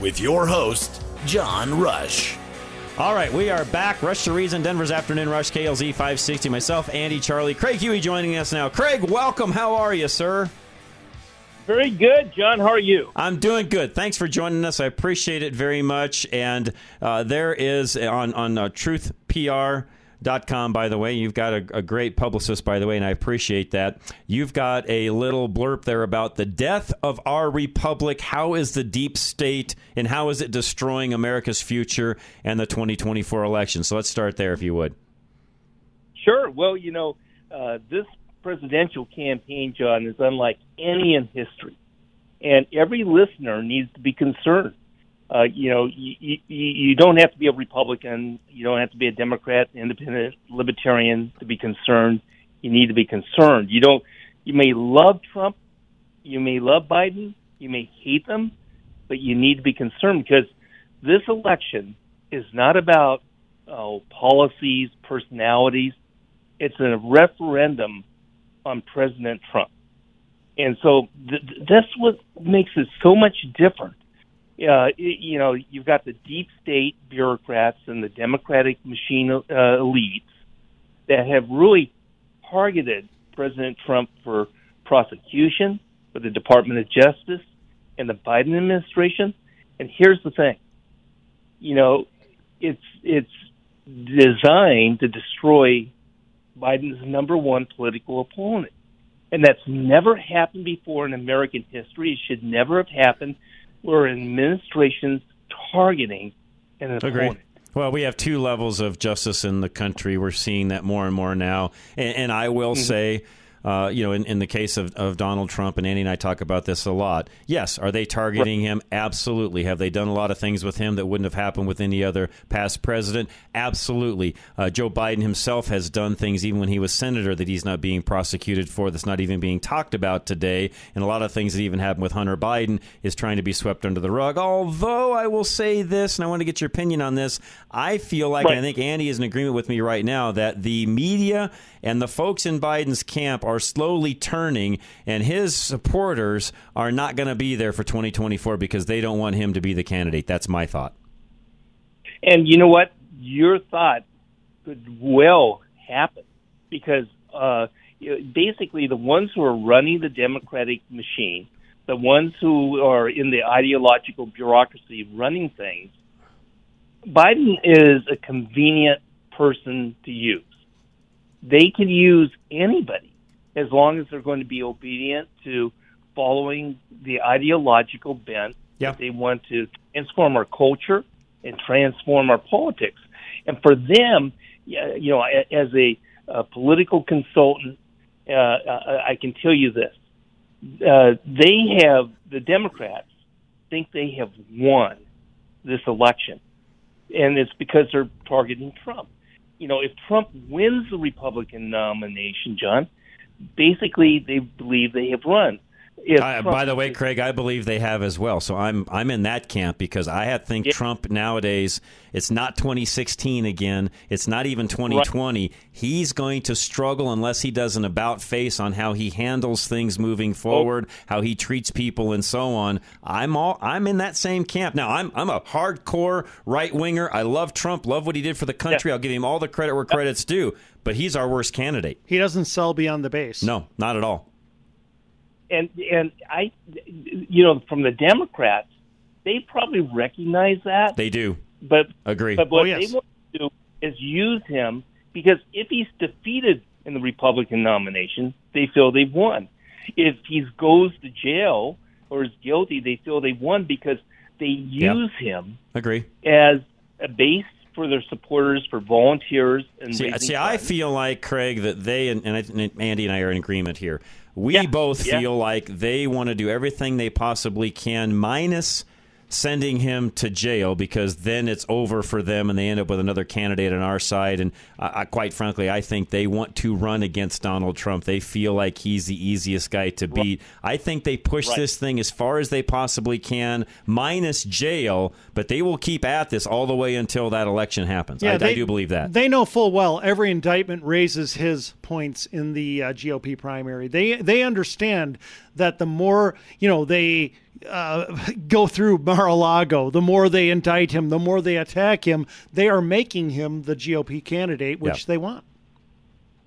With your host, John Rush. All right, we are back. Rush to Reason, Denver's Afternoon Rush, KLZ 560. Myself, Andy, Charlie, Craig Huey joining us now. Craig, welcome. How are you, sir? Very good, John. How are you? I'm doing good. Thanks for joining us. I appreciate it very much. And uh, there is on on uh, Truth PR dot com by the way. You've got a, a, great publicist by the way and i appreciate that. You've got a little blurb there about the death of our republic. How is the deep state and how is it destroying america's future and the 2024 election? So let's start there if you would. Sure. Well you know uh, this presidential campaign john is unlike any in history. And every listener needs to be concerned uh, you know, you, you, you don't have to be a Republican, you don't have to be a Democrat, independent, libertarian to be concerned. You need to be concerned. You don't. You may love Trump, you may love Biden, you may hate them, but you need to be concerned because this election is not about oh, policies, personalities. It's a referendum on President Trump, and so th- that's what makes it so much different uh, you know, you've got the deep state bureaucrats and the Democratic machine uh, elites that have really targeted President Trump for prosecution, for the Department of Justice, and the Biden administration. And here's the thing, you know, it's it's designed to destroy Biden's number one political opponent. And that's never happened before in American history. It should never have happened where an administration's targeting an opponent. Well, we have two levels of justice in the country. We're seeing that more and more now. And, and I will mm-hmm. say, uh, you know, in, in the case of, of Donald Trump, and Andy and I talk about this a lot. Yes, are they targeting him? Absolutely. Have they done a lot of things with him that wouldn't have happened with any other past president? Absolutely. Uh, Joe Biden himself has done things, even when he was senator, that he's not being prosecuted for, that's not even being talked about today. And a lot of things that even happened with Hunter Biden is trying to be swept under the rug. Although I will say this, and I want to get your opinion on this, I feel like, right. I think Andy is in agreement with me right now, that the media and the folks in Biden's camp are slowly turning, and his supporters are not going to be there for 2024 because they don't want him to be the candidate. That's my thought. And you know what? Your thought could well happen because uh, basically the ones who are running the Democratic machine, the ones who are in the ideological bureaucracy running things, Biden is a convenient person to use they can use anybody as long as they're going to be obedient to following the ideological bent yeah. that they want to transform our culture and transform our politics. And for them, you know, as a, a political consultant, uh, I can tell you this: uh, they have the Democrats think they have won this election, and it's because they're targeting Trump you know, if Trump wins the Republican nomination, John, basically they believe they have run. Uh, by the way, Craig, I believe they have as well. So I'm I'm in that camp because I think yeah. Trump nowadays it's not 2016 again. It's not even 2020. Right. He's going to struggle unless he does an about face on how he handles things moving forward, oh. how he treats people, and so on. I'm all I'm in that same camp. Now I'm I'm a hardcore right winger. I love Trump. Love what he did for the country. Yeah. I'll give him all the credit where credit's due. But he's our worst candidate. He doesn't sell beyond the base. No, not at all and and I, you know, from the Democrats, they probably recognize that. They do. But agree. But what Oh, yes. they want to do is use him because if he's defeated in the Republican nomination, they feel they've won. If he goes to jail or is guilty, they feel they've won because they use him Agree. as a base for their supporters, for volunteers, and See, see I feel like Craig that they and, and, I, and Andy and I are in agreement here. We Yeah, both yeah. feel like they want to do everything they possibly can, minus sending him to jail because then it's over for them and they end up with another candidate on our side. And uh, I, quite frankly, I think they want to run against Donald Trump. They feel like he's the easiest guy to beat. I think they push Right. this thing as far as they possibly can, minus jail, but they will keep at this all the way until that election happens. I, I they- do believe that. They know full well every indictment raises his points in the uh, GOP primary. They they understand that the more you know they uh, go through Mar-a-Lago, the more they indict him, the more they attack him, they are making him the GOP candidate, which Yeah. they want.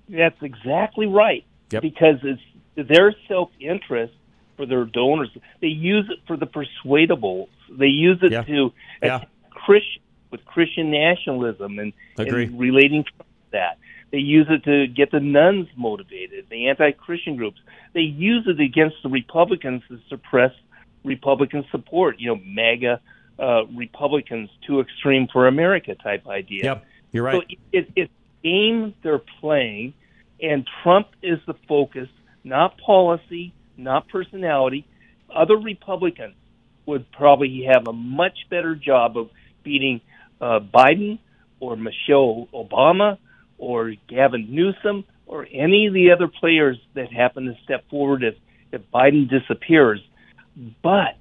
That's exactly right. Yep. Because it's their self interest for their donors. They use it for the persuadables. They use it Yeah. to Yeah. attack Christian with Christian nationalism and, Agree. and relating to that. They use it to get the nuns motivated, the anti-Christian groups. They use it against the Republicans to suppress Republican support. You know, MAGA uh, Republicans, too extreme for America type idea. Yep, you're right. So it, it's game they're playing, and Trump is the focus, not policy, not personality. Other Republicans would probably have a much better job of beating uh, Biden or Michelle Obama or Gavin Newsom or any of the other players that happen to step forward if, if Biden disappears. But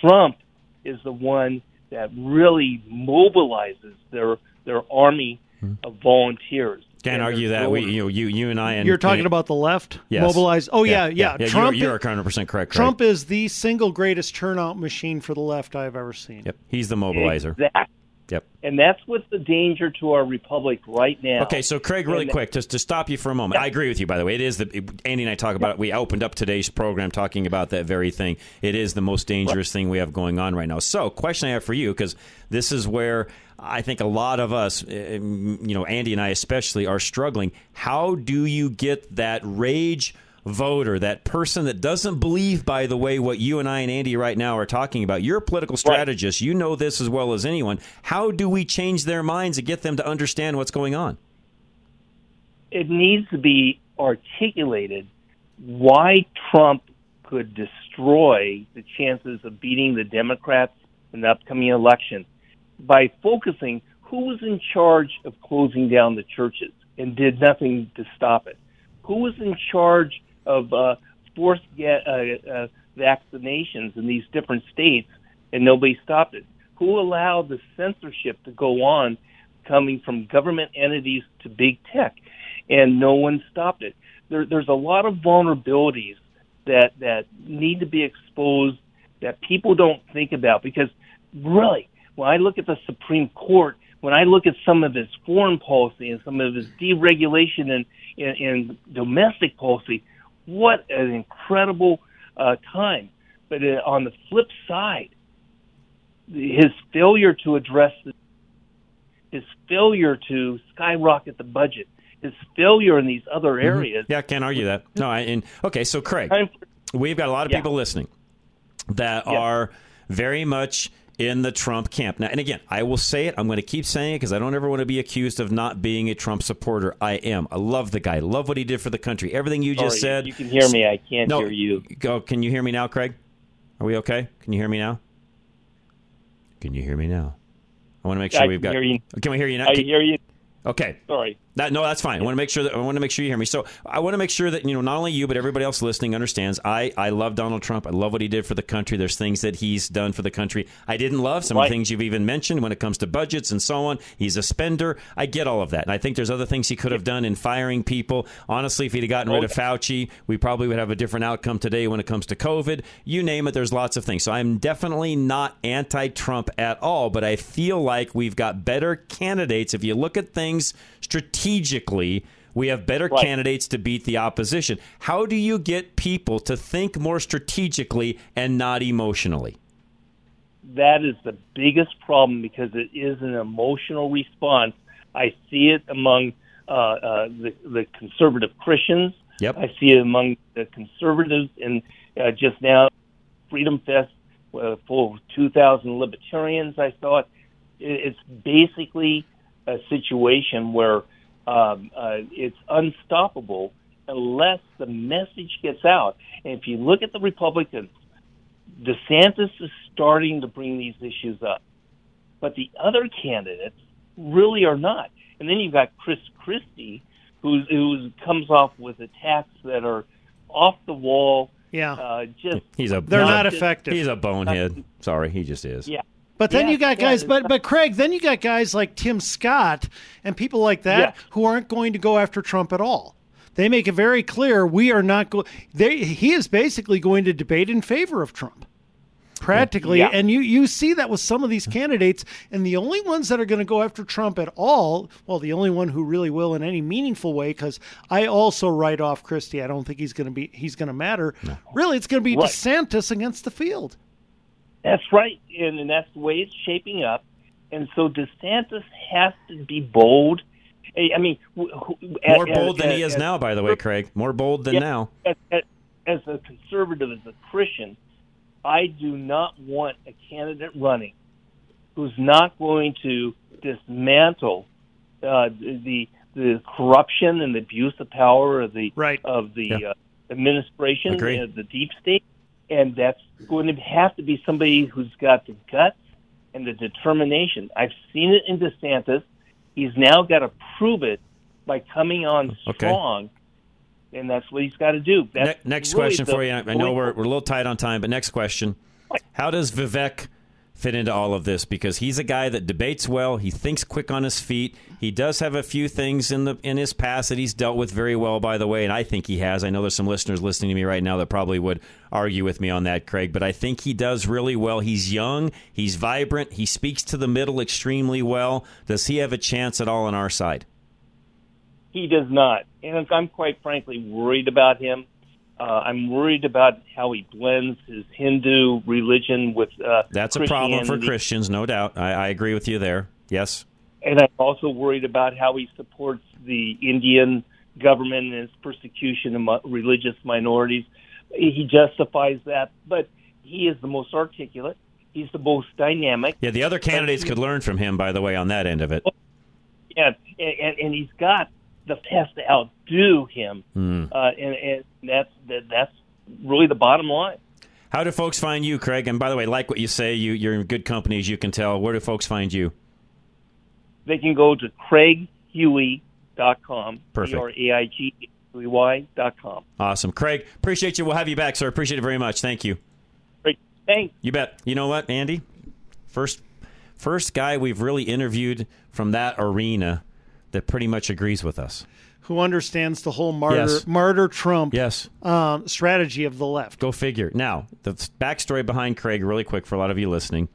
Trump is the one that really mobilizes their their army hmm. of volunteers. Can't argue that. We, you, know, you, you and I, and You're talking and- about the left Yes. mobilized. Oh yeah, yeah. yeah. Trump you're, you're 100 percent correct. Craig. Trump is the single greatest turnout machine for the left I've ever seen. Yep, he's the mobilizer. Exactly. Yep. And that's what's the danger to our republic right now. Okay, so Craig, really And- quick, just to stop you for a moment. I agree with you. By the way, it is the Andy and I talk about it. We opened up today's program talking about that very thing. It is the most dangerous thing we have going on right now. So, question I have for you because this is where I think a lot of us, uh, you know, Andy and I especially, are struggling. How do you get that rage? Voter, that person that doesn't believe, by the way, what you and I and Andy right now are talking about. You're a political strategist. You know this as well as anyone. How do we change their minds and get them to understand what's going on? it needs to be articulated why Trump could destroy the chances of beating the Democrats in the upcoming election by focusing who was in charge of closing down the churches and did nothing to stop it. Who was in charge of uh, forced get, uh, uh, vaccinations in these different states and nobody stopped it? Who allowed the censorship to go on coming from government entities to big tech and no one stopped it? There, there's a lot of vulnerabilities that, that need to be exposed that people don't think about because really, when I look at the Supreme Court, when I look at some of his foreign policy and some of his deregulation and, and, and domestic policy, what an incredible uh, time. But uh, on the flip side, his failure to address the, his failure to skyrocket the budget, his failure in these other areas. Yeah, I can't argue that. No, I, and okay, so Craig, Time we've got a lot of Yeah. people listening that Yeah. are very much in the Trump camp. Now, and again, I will say it. I'm going to keep saying it because I don't ever want to be accused of not being a Trump supporter. I am. I love the guy. Love what he did for the country. Everything you just Sorry, said. You can hear me. I can't no, hear you. Go. Can you hear me now, Craig? Are we okay? Can you hear me now? Can you hear me now? I want to make sure I we've got. hear you. Can we hear you now? I Can- hear you. Okay. Sorry. That, no, that's fine. I want to make sure that I want to make sure you hear me. So I want to make sure that you know not only you but everybody else listening understands. I I love Donald Trump. I love what he did for the country. There's things that he's done for the country. I didn't love some of the things you've even mentioned when it comes to budgets and so on. He's a spender. I get all of that, and I think there's other things he could have done in firing people. Honestly, if he'd have gotten rid of oh, Fauci, we probably would have a different outcome today when it comes to COVID. You name it. There's lots of things. So I'm definitely not anti-Trump at all, but I feel like we've got better candidates if you look at things strategically we have better Right. candidates to beat the opposition. How do you get people to think more strategically and not emotionally? that is the biggest problem because it is an emotional response. I see it among uh, uh, the, the conservative Christians. Yep. I see it among the conservatives, and uh, just now, Freedom Fest uh, full of 2,000 libertarians. I thought it, it's basically a situation where um, uh, it's unstoppable unless the message gets out. And if you look at the Republicans, DeSantis is starting to bring these issues up, but the other candidates really are not. And then you've got Chris Christie, who who comes off with attacks that are off the wall. Yeah, uh, just he's a they're not just- effective. he's a bonehead. Sorry, he just is. Yeah. But then Yeah, you got guys, but but Craig, then you got guys like Tim Scott and people like that Yeah. who aren't going to go after Trump at all. They make it very clear we are not going. They he is basically going to debate in favor of Trump, practically. And you you see that with some of these candidates, and the only ones that are going to go after Trump at all, well, the only one who really will in any meaningful way, because I also write off Christie. I don't think he's going to be he's going to matter. Really, it's going to be Right. DeSantis against the field. That's right, and, and that's the way it's shaping up. And so DeSantis has to be bold. I mean, More as- bold than he as- is now, by the way, Craig. More bold than Yeah. now. As, as, as a conservative, as a Christian, I do not want a candidate running who's not going to dismantle uh, the the corruption and the abuse of power of the Right. of the Yeah. uh, administration, uh, the deep state, and that's going to have to be somebody who's got the guts and the determination. I've seen it in DeSantis. He's now got to prove it by coming on Okay. strong, and that's what he's got to do. Ne- next really question for you. I I know we're, we're a little tight on time, but next question. How does Vivek fit into all of this? Because he's a guy that debates well. He thinks quick on his feet. He does have a few things in the in his past that he's dealt with very well, by the way, and I think he has. I know there's some listeners listening to me right now that probably would argue with me on that, Craig, but I think he does really well. He's young, he's vibrant, he speaks to the middle extremely well. Does he have a chance at all on our side? He does not, and I'm quite frankly worried about him. Uh, I'm worried about how he blends his Hindu religion with uh, That's a problem for Christians, no doubt. I, I agree with you there. Yes. And I'm also worried about how he supports the Indian government and its persecution of religious minorities. He justifies that, but he is the most articulate. He's the most dynamic. Yeah, the other candidates could learn from him, by the way, on that end of it. and and, and he's got the test to outdo him, Hmm. uh, and, and that's that, that's really the bottom line. How do folks find you, Craig? And by the way, like what you say, you, you're in good company, as you can tell. Where do folks find you? They can go to craighuey.com, Perfect. Dot com. Awesome. Craig, appreciate you. We'll have you back, sir. Appreciate it very much. Thank you. Great. Thanks. You bet. You know what, Andy? First, first guy we've really interviewed from that arena that pretty much agrees with us. Who understands the whole martyr Yes. martyr Trump Yes. um, strategy of the left? Go figure. Now, the backstory behind Craig, really quick for a lot of you listening.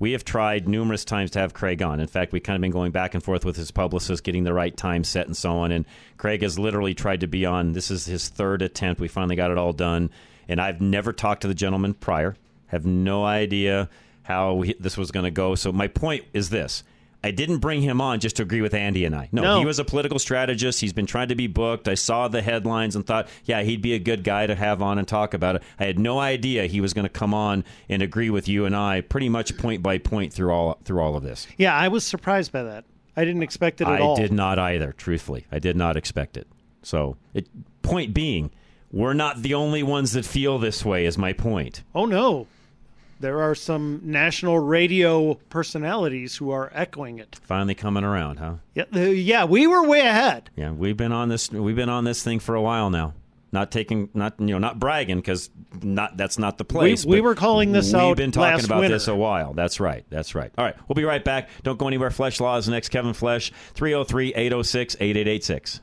We have tried numerous times to have Craig on. In fact, we've kind of been going back and forth with his publicist, getting the right time set and so on. And Craig has literally tried to be on. This is his third attempt. We finally got it all done. And I've never talked to the gentleman prior. Have no idea how we, this was going to go. So my point is this. I didn't bring him on just to agree with Andy and I. No, No. he was a political strategist. He's been trying to be booked. I saw the headlines and thought, yeah, he'd be a good guy to have on and talk about it. I had no idea he was going to come on and agree with you and I pretty much point by point through all through all of this. Yeah, I was surprised by that. I didn't expect it at I all. did not either, truthfully. I did not expect it. So, it, point being, we're not the only ones that feel this way is my point. Oh no, there are some national radio personalities who are echoing it. Finally coming around, huh? Yeah, the- yeah, we were way ahead. Yeah, we've been on this. We've been on this thing for a while now. Not taking, not you know, not bragging because not that's not the place. we but were calling this out. We've been talking last about winter. this a while. That's right. That's right. All right, we'll be right back. Don't go anywhere. Flesh Law is next. Kevin Flesh, 303-806-8886.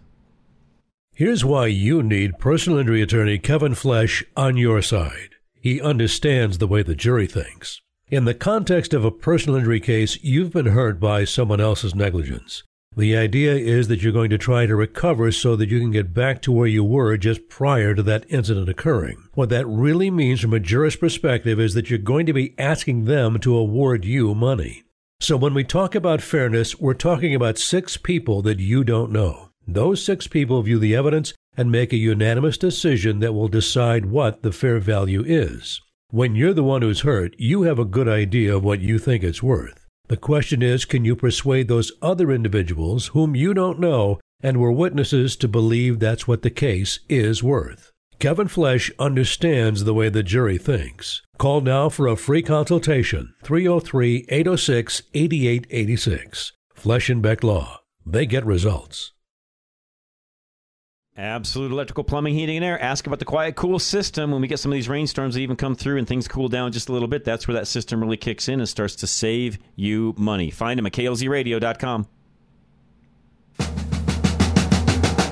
Here's why you need personal injury attorney Kevin Flesh on your side. He understands the way the jury thinks. In the context of a personal injury case, you've been hurt by someone else's negligence. The idea is that you're going to try to recover so that you can get back to where you were just prior to that incident occurring. What that really means from a jurist perspective is that you're going to be asking them to award you money. So when we talk about fairness, we're talking about six people that you don't know. Those six people view the evidence and make a unanimous decision that will decide what the fair value is. When you're the one who's hurt, you have a good idea of what you think it's worth. The question is can you persuade those other individuals whom you don't know and were witnesses to believe that's what the case is worth? Kevin Flesh understands the way the jury thinks. Call now for a free consultation 303 806 8886. Flesh and Beck Law. They get results. Absolute electrical plumbing, heating, and air. Ask about the quiet, cool system. When we get some of these rainstorms that even come through and things cool down just a little bit, that's where that system really kicks in and starts to save you money. Find them at klzradio.com.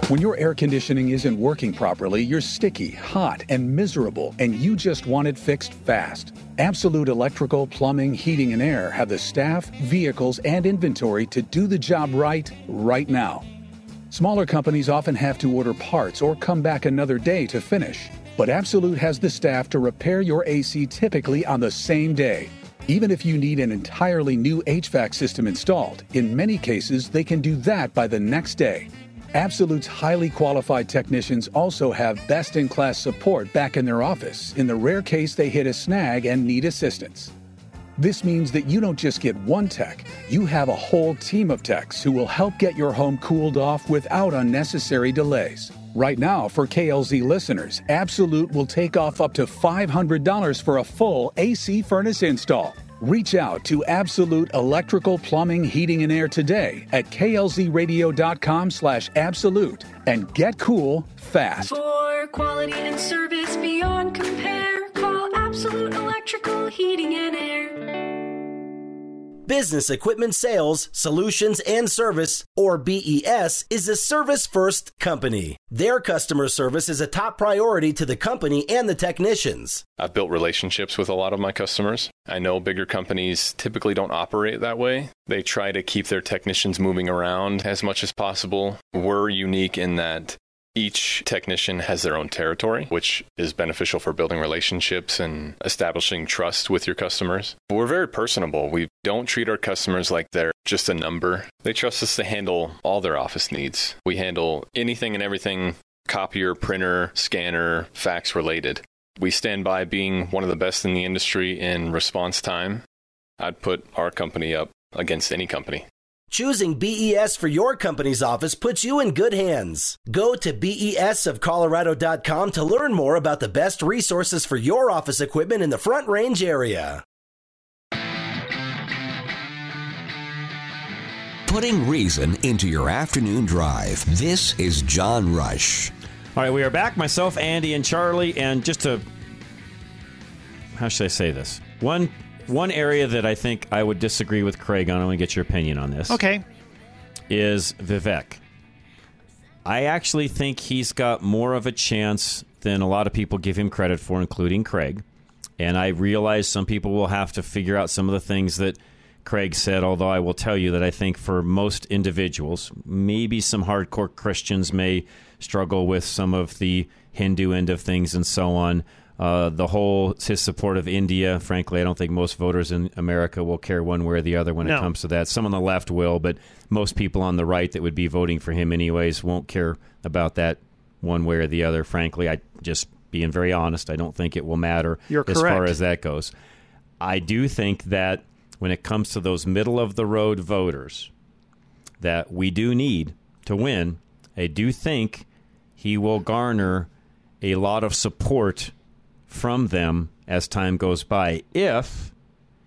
When your air conditioning isn't working properly, you're sticky, hot, and miserable, and you just want it fixed fast. Absolute Electrical, Plumbing, Heating, and Air have the staff, vehicles, and inventory to do the job right, right now. Smaller companies often have to order parts or come back another day to finish. But Absolute has the staff to repair your AC typically on the same day. Even if you need an entirely new HVAC system installed, in many cases they can do that by the next day. Absolute's highly qualified technicians also have best in class support back in their office in the rare case they hit a snag and need assistance. This means that you don't just get one tech, you have a whole team of techs who will help get your home cooled off without unnecessary delays. Right now, for KLZ listeners, Absolute will take off up to $500 for a full AC furnace install. Reach out to Absolute Electrical Plumbing, Heating, and Air today at klzradio.com slash absolute and get cool fast. For quality and service beyond compare, call Absolute Electrical Heating and Air. Business Equipment Sales, Solutions, and Service, or BES, is a service first company. Their customer service is a top priority to the company and the technicians. I've built relationships with a lot of my customers. I know bigger companies typically don't operate that way. They try to keep their technicians moving around as much as possible. We're unique in that each technician has their own territory, which is beneficial for building relationships and establishing trust with your customers. We're very personable. We don't treat our customers like they're just a number. They trust us to handle all their office needs. We handle anything and everything copier, printer, scanner, fax related. We stand by being one of the best in the industry in response time. I'd put our company up against any company. Choosing BES for your company's office puts you in good hands. Go to besofcolorado.com to learn more about the best resources for your office equipment in the Front Range area. Putting reason into your afternoon drive. This is John Rush. All right, we are back. Myself, Andy, and Charlie. And just to, how should I say this? One one area that I think I would disagree with Craig on, I want to get your opinion on this. Okay. Is Vivek. I actually think he's got more of a chance than a lot of people give him credit for, including Craig. And I realize some people will have to figure out some of the things that Craig said, although I will tell you that I think for most individuals, maybe some hardcore Christians may struggle with some of the Hindu end of things and so on. Uh, the whole his support of India, frankly, I don't think most voters in America will care one way or the other when No. it comes to that. Some on the left will, but most people on the right that would be voting for him anyways won't care about that one way or the other. Frankly, I just being very honest, I don't think it will matter You're as far as that goes. I do think that when it comes to those middle of the road voters that we do need to win, I do think he will garner a lot of support from them as time goes by if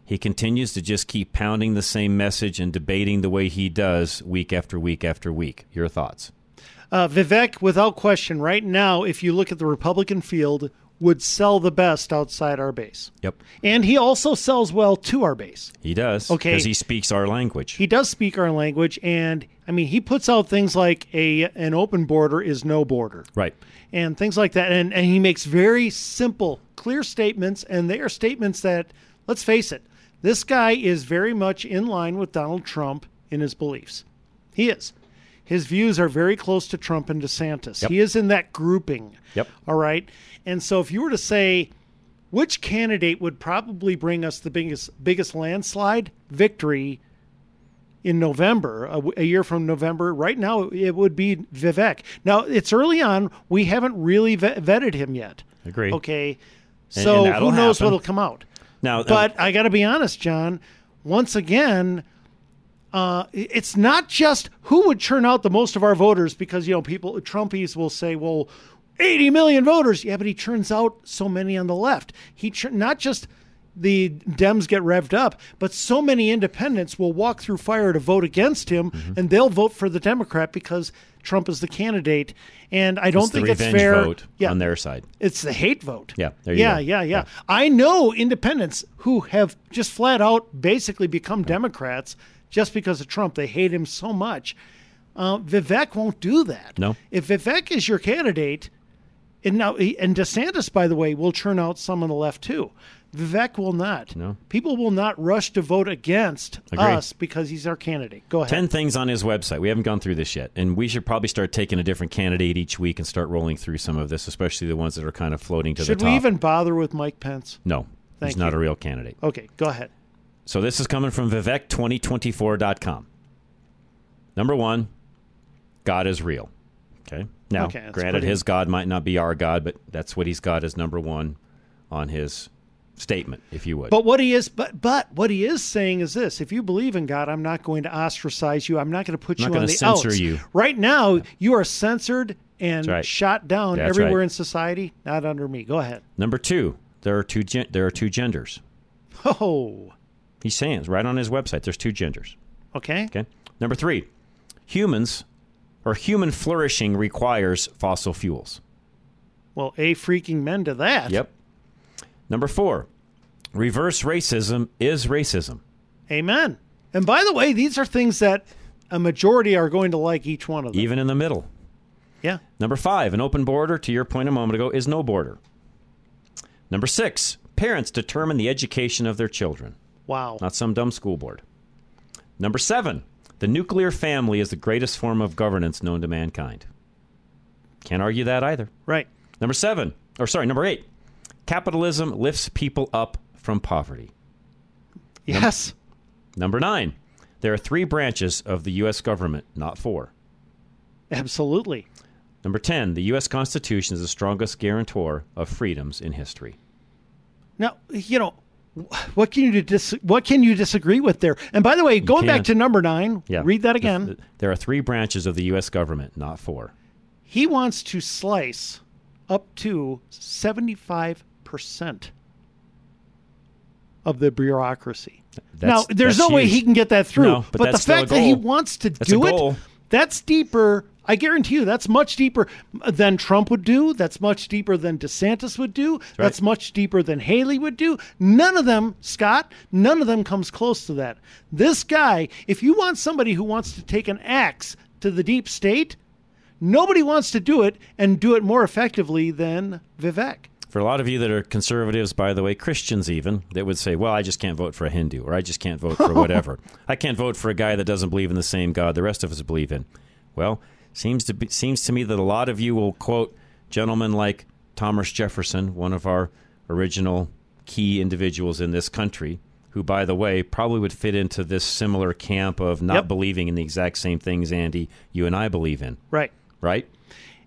he continues to just keep pounding the same message and debating the way he does week after week after week. Your thoughts? Uh, Vivek, without question, right now, if you look at the Republican field, would sell the best outside our base. Yep. And he also sells well to our base. He does. Okay. Because he speaks our language. He does speak our language, and I mean, he puts out things like a an open border is no border, Right. and things like that. And and he makes very simple, clear statements, and they are statements that, let's face it, this guy is very much in line with Donald Trump in his beliefs. He is. His views are very close to Trump and DeSantis. Yep. He is in that grouping. Yep. All right. And so if you were to say which candidate would probably bring us the biggest biggest landslide victory in November, a, a year from November, right now it would be Vivek. Now it's early on. We haven't really vet- vetted him yet. Agree. Okay. And- So and who knows happen. what'll come out? Now, But um, I got to be honest, John. Once again, uh, it's not just who would churn out the most of our voters because you know people Trumpies will say, "Well, 80 million voters." Yeah, but he churns out so many on the left. He chur- not just the Dems get revved up, but so many independents will walk through fire to vote against him, Mm-hmm. and they'll vote for the Democrat because Trump is the candidate. And I don't It's think it's fair. vote yeah, on their side. it's the hate vote. Yeah, there you yeah, go. yeah, yeah, I know independents who have just flat out basically become Democrats just because of Trump. They hate him so much. Uh, Vivek won't do that. No. If Vivek is your candidate, and now and DeSantis, by the way, will churn out some on the left too. Vivek will not. No. People will not rush to vote against Agree. us because he's our candidate. Go ahead. 10 things on his website. We haven't gone through this yet. And we should probably start taking a different candidate each week and start rolling through some of this, especially the ones that are kind of floating to Should the top. Should we even bother with Mike Pence? No, Thank he's not a real candidate. Okay, go ahead. So this is coming from Vivek2024.com. Number one, God is real. Okay. Now, Okay, granted, pretty- his God might not be our God, but that's what he's got as number one on his statement, if you would. But what he is, but but what he is saying is this: if you believe in God, I'm not going to ostracize you. I'm not going to put I'm you on the censor outs. you. Right now, you are censored and right. shot down That's everywhere right. in society. Not under me. Go ahead. number two, there are two gen- there are two genders. Oh, He's says right on his website. There's two genders. okay. Okay. Number three, humans or human flourishing requires fossil fuels. Well, a freaking men to that. Yep. Number four, reverse racism is racism. Amen. And by the way, these are things that a majority are going to like each one of them. even in the middle. Yeah. Number five, an open border, to your point a moment ago, is no border. Number six, parents determine the education of their children, Wow. not some dumb school board. Number seven, the nuclear family is the greatest form of governance known to mankind. Can't argue that either. Right. Number seven, or sorry, number eight, capitalism lifts people up from poverty. Yes. Number nine, there are three branches of the U.S. government, not four. Absolutely. Number 10, the U.S. Constitution is the strongest guarantor of freedoms in history. Now, you know, what can you dis- what can you disagree with there? And by the way, going back to number nine, Yeah. read that again. there are three branches of the U.S. government, not four. he wants to slice up to 75% of the bureaucracy. now, there's that's no way he can get that through. No, but the that's still a fact that he wants to That's do it, that's deeper. I guarantee you, that's much deeper than Trump would do. That's much deeper than DeSantis would do. That's much deeper than Haley would do. None of them, Scott, none of them comes close to that. This guy, if you want somebody who wants to take an axe to the deep state, nobody wants to do it and do it more effectively than Vivek. For a lot of you that are conservatives, by the way, Christians even, that would say, well, I just can't vote for a Hindu or I just can't vote for whatever. I can't vote for a guy that doesn't believe in the same God the rest of us believe in. Well, seems to be, seems to me that a lot of you will quote gentlemen like Thomas Jefferson, one of our original key individuals in this country, who, by the way, probably would fit into this similar camp of not Yep. believing in the exact same things, Andy, you and I believe in. Right. Right?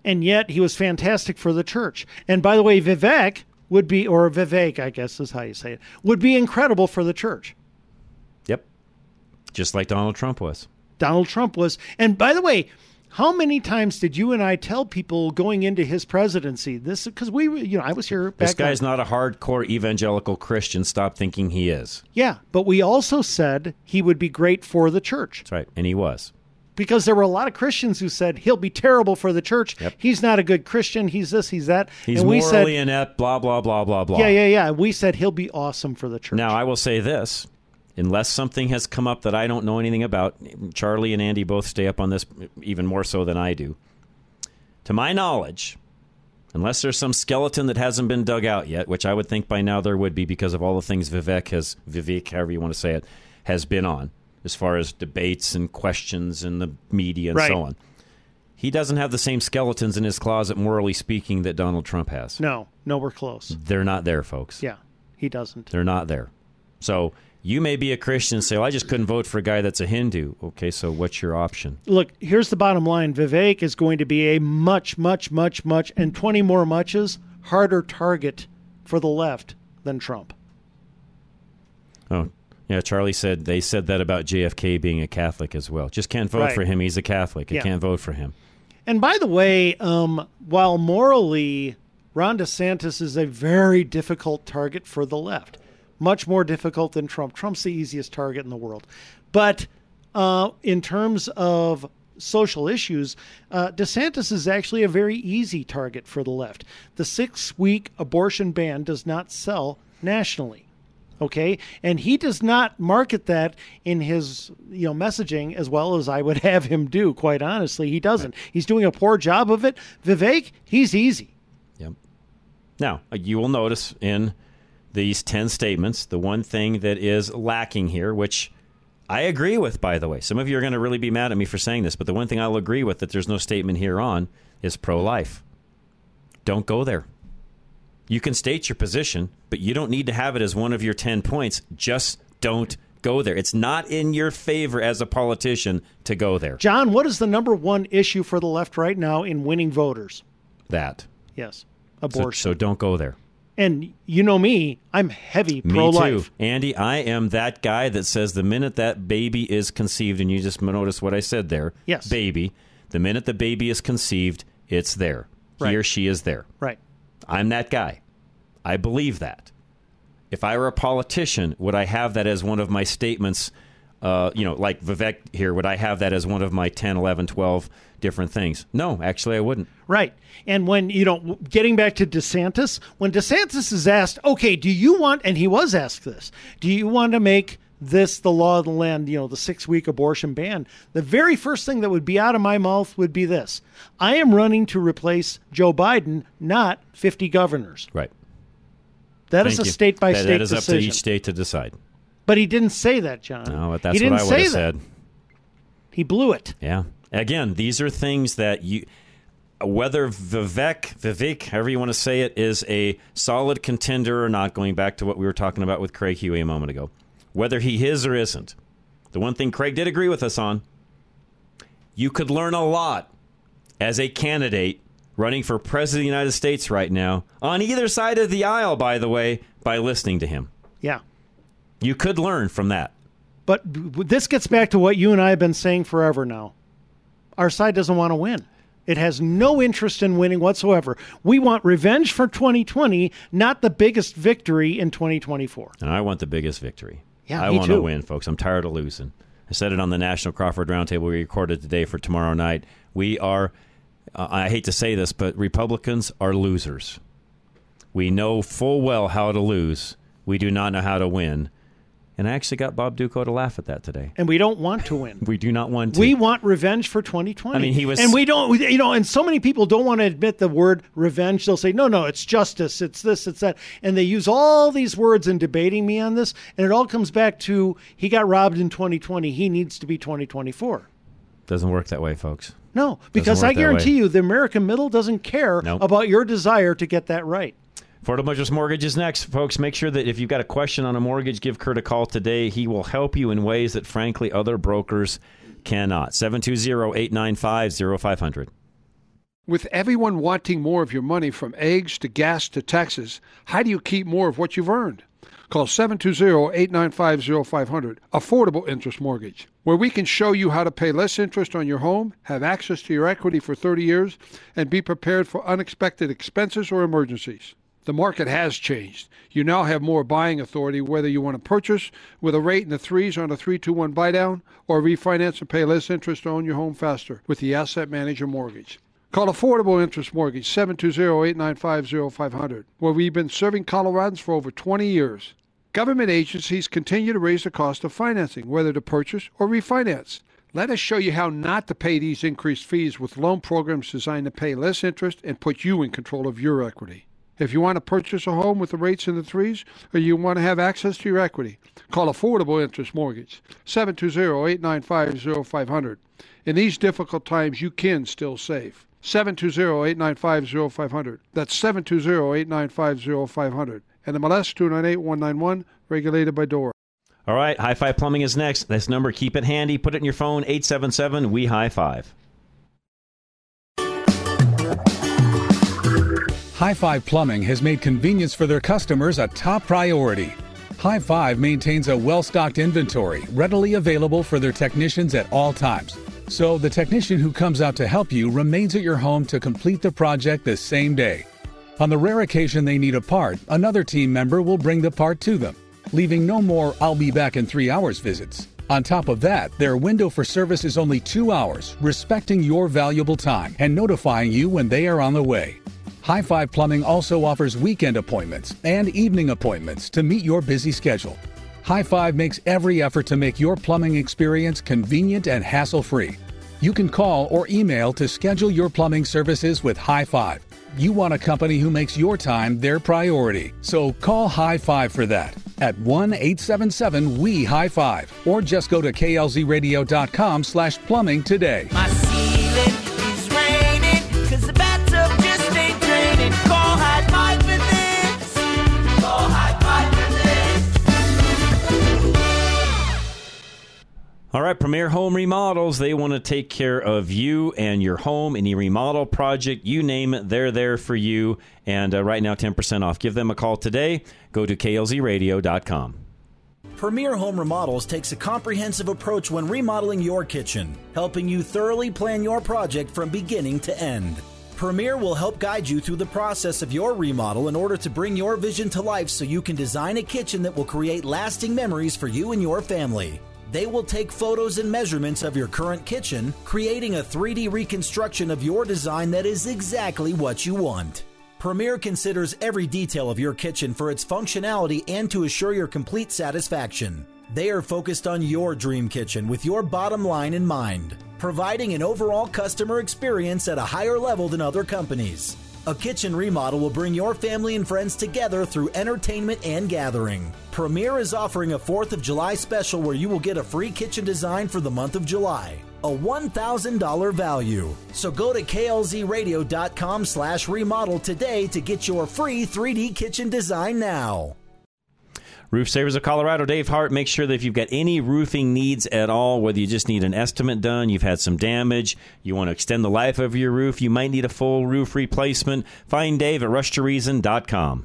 and yet he was fantastic for the church. And by the way, Vivek would be, or Vivek, I guess is how you say it, would be incredible for the church. Yep. Just like Donald Trump was. Donald Trump was. And by the way, how many times did you and I tell people going into his presidency this? Because we, you know, I was here back. This guy's then. not a hardcore evangelical Christian. Stop thinking he is. Yeah, but we also said he would be great for the church That's right. And he was. because there were a lot of Christians who said he'll be terrible for the church. He's not a good Christian. He's this. He's that. He's and we morally said, inept, blah, blah, blah, blah, blah. yeah, yeah, yeah. We said he'll be awesome for the church. Now, I will say this. Unless something has come up that I don't know anything about, Charlie and Andy both stay up on this even more so than I do. To my knowledge, unless there's some skeleton that hasn't been dug out yet, which I would think by now there would be because of all the things Vivek has, Vivek, however you want to say it, has been on, as far as debates and questions and the media and Right. so on. He doesn't have the same skeletons in his closet, morally speaking, that Donald Trump has. No, nowhere close. They're not there, folks. Yeah, he doesn't. They're not there. So you may be a Christian and say, well, I just couldn't vote for a guy that's a Hindu. Okay, so what's your option? Look, here's the bottom line. Vivek is going to be a much, much, much, much, and 20 more muches harder target for the left than Trump. Oh, yeah. Charlie said they said that about JFK being a Catholic as well. Just can't vote Right. for him. He's a Catholic. I Yeah. can't vote for him. And by the way, um, while morally, Ron DeSantis is a very difficult target for the left, much more difficult than Trump. Trump's the easiest target in the world. But uh, in terms of social issues, uh, DeSantis is actually a very easy target for the left. The six week abortion ban does not sell nationally okay and he does not market that in his you know messaging as well as i would have him do quite honestly he doesn't he's doing a poor job of it vivek he's easy Yep. Now, you will notice in these 10 statements, the one thing that is lacking here, which I agree with, by the way. Some of you are going to really be mad at me for saying this, but the one thing I'll agree with that there's no statement here on is pro life. Don't go there. You can state your position, but you don't need to have it as one of your 10 points. Just don't go there. It's not in your favor as a politician to go there. john what is the number one issue for the left right now in winning voters That. yes So, abortion so don't go there. And you know me i'm heavy pro-life too. Andy, I am that guy that says the minute that baby is conceived, and you just notice what I said there. Yes. Baby. The minute the baby is conceived, it's there. He or she is there. right I'm that guy. I believe that. If I were a politician, would I have that as one of my statements? Uh, you know, like Vivek here, would I have that as one of my 10, 11, 12 different things? No, actually, I wouldn't. Right. And when, you know, getting back to DeSantis, when DeSantis is asked, okay, do you want, and he was asked this, do you want to make this the law of the land, you know, the six week abortion ban? The very first thing that would be out of my mouth would be this I am running to replace Joe Biden, not 50 governors. Right. That is Thank a state by state That is decision. up to each state to decide. But he didn't say that, John. No, but he that's didn't what I would have said. He blew it. Yeah. Again, these are things that you whether Vivek, Vivek, however you want to say it, is a solid contender or not, going back to what we were talking about with Craig Huey a moment ago, whether he is or isn't. The one thing Craig did agree with us on, you could learn a lot as a candidate running for president of the United States right now, on either side of the aisle, by the way, by listening to him. Yeah. You could learn from that. But this gets back to what you and I have been saying forever now. Our side doesn't want to win. It has no interest in winning whatsoever. We want revenge for 2020, not the biggest victory in 2024. And I want the biggest victory. Yeah, I want to win, folks. I'm tired of losing. I said it on the National Crawford Roundtable we recorded today for tomorrow night. We are, uh, I hate to say this, but Republicans are losers. We know full well how to lose. We do not know how to win. And I actually got Bob Duco to laugh at that today. And we don't want to win. We do not want to. We want revenge for 2020. I mean, he was- and we don't, you know, and so many people don't want to admit the word revenge. They'll say, no, no, it's justice, it's this, it's that. And they use all these words in debating me on this. And it all comes back to he got robbed in 2020. He needs to be 2024. Doesn't work that way, folks. No, because I guarantee way. you the American middle doesn't care Nope. about your desire to get that right. Florida Motors Mortgage is next, folks. Make sure that if you've got a question on a mortgage, give Kurt a call today. He will help you in ways that, frankly, other brokers cannot. 720 895 0500. With everyone wanting more of your money from eggs to gas to taxes, how do you keep more of what you've earned? Call 720-895-0500, Affordable Interest Mortgage, where we can show you how to pay less interest on your home, have access to your equity for 30 years, and be prepared for unexpected expenses or emergencies. The market has changed. You now have more buying authority whether you want to purchase with a rate in the threes on a 321 buy down or refinance and pay less interest to own your home faster with the Asset Manager Mortgage. Call Affordable Interest Mortgage 720-895-0500, where we've been serving Coloradans for over 20 years. Government agencies continue to raise the cost of financing, whether to purchase or refinance. Let us show you how not to pay these increased fees with loan programs designed to pay less interest and put you in control of your equity. If you want to purchase a home with the rates in the threes or you want to have access to your equity, call Affordable Interest Mortgage 720-895-0500. In these difficult times, you can still save. 720-895-0500. That's 720-895-0500. And the MLS 298-191, regulated by DORA. All right, High Five Plumbing is next. This number, keep it handy. Put it in your phone, 877 High Five. Plumbing has made convenience for their customers a top priority. High Five maintains a well stocked inventory readily available for their technicians at all times. So the technician who comes out to help you remains at your home to complete the project the same day. On the rare occasion they need a part, another team member will bring the part to them, leaving no more I'll be back in three hours visits. On top of that, their window for service is only two hours, respecting your valuable time and notifying you when they are on the way. High Five Plumbing also offers weekend appointments and evening appointments to meet your busy schedule. High Five makes every effort to make your plumbing experience convenient and hassle free. You can call or email to schedule your plumbing services with High Five. You want a company who makes your time their priority. So call High Five for that at 1 877 We High Five or just go to klzradio.com slash plumbing today. All right, Premier Home Remodels, they want to take care of you and your home, any remodel project, you name it, they're there for you. And uh, right now, 10% off. Give them a call today. Go to klzradio.com. Premier Home Remodels takes a comprehensive approach when remodeling your kitchen, helping you thoroughly plan your project from beginning to end. Premier will help guide you through the process of your remodel in order to bring your vision to life so you can design a kitchen that will create lasting memories for you and your family. They will take photos and measurements of your current kitchen, creating a 3D reconstruction of your design that is exactly what you want. Premier considers every detail of your kitchen for its functionality and to assure your complete satisfaction. They are focused on your dream kitchen with your bottom line in mind, providing an overall customer experience at a higher level than other companies. A kitchen remodel will bring your family and friends together through entertainment and gathering. Premier is offering a 4th of July special where you will get a free kitchen design for the month of July. A $1,000 value. So go to klzradio.com slash remodel today to get your free 3D kitchen design now. Roof Savers of Colorado, Dave Hart. Make sure that if you've got any roofing needs at all, whether you just need an estimate done, you've had some damage, you want to extend the life of your roof, you might need a full roof replacement, find Dave at rushtoreason.com.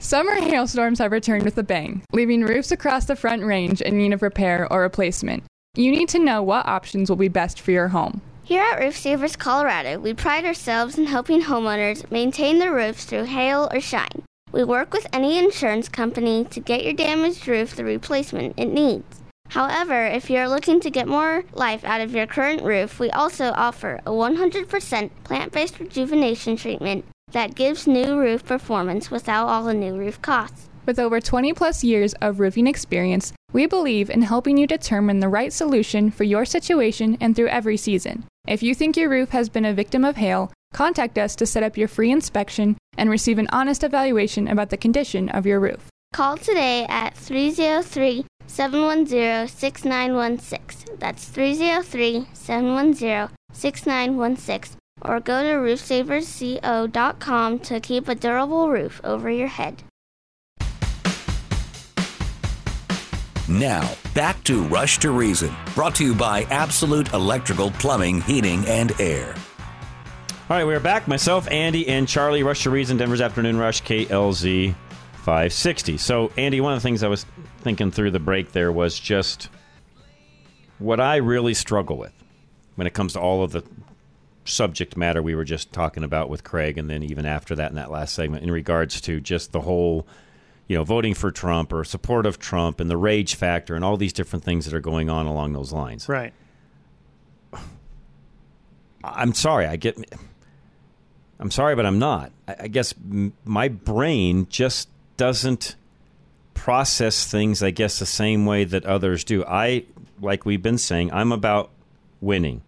Summer hailstorms have returned with a bang, leaving roofs across the front range in need of repair or replacement. You need to know what options will be best for your home. Here at Roof Savers Colorado, we pride ourselves in helping homeowners maintain their roofs through hail or shine. We work with any insurance company to get your damaged roof the replacement it needs. However, if you're looking to get more life out of your current roof, we also offer a 100% plant based rejuvenation treatment that gives new roof performance without all the new roof costs. With over 20 plus years of roofing experience, we believe in helping you determine the right solution for your situation and through every season. If you think your roof has been a victim of hail, contact us to set up your free inspection and receive an honest evaluation about the condition of your roof. Call today at 303 710 6916. That's 303 710 6916. Or go to roofsaversco.com to keep a durable roof over your head. Now, back to Rush to Reason, brought to you by Absolute Electrical Plumbing, Heating, and Air. All right, we're back. Myself, Andy, and Charlie. Rush to Reason, Denver's Afternoon Rush, KLZ 560. So, Andy, one of the things I was thinking through the break there was just what I really struggle with when it comes to all of the subject matter we were just talking about with Craig, and then even after that in that last segment, in regards to just the whole, you know, voting for Trump or support of Trump and the rage factor and all these different things that are going on along those lines. Right. I'm sorry. I get. I'm sorry, but I'm not. I, I guess m- my brain just doesn't process things. I guess the same way that others do. I, like we've been saying, I'm about winning.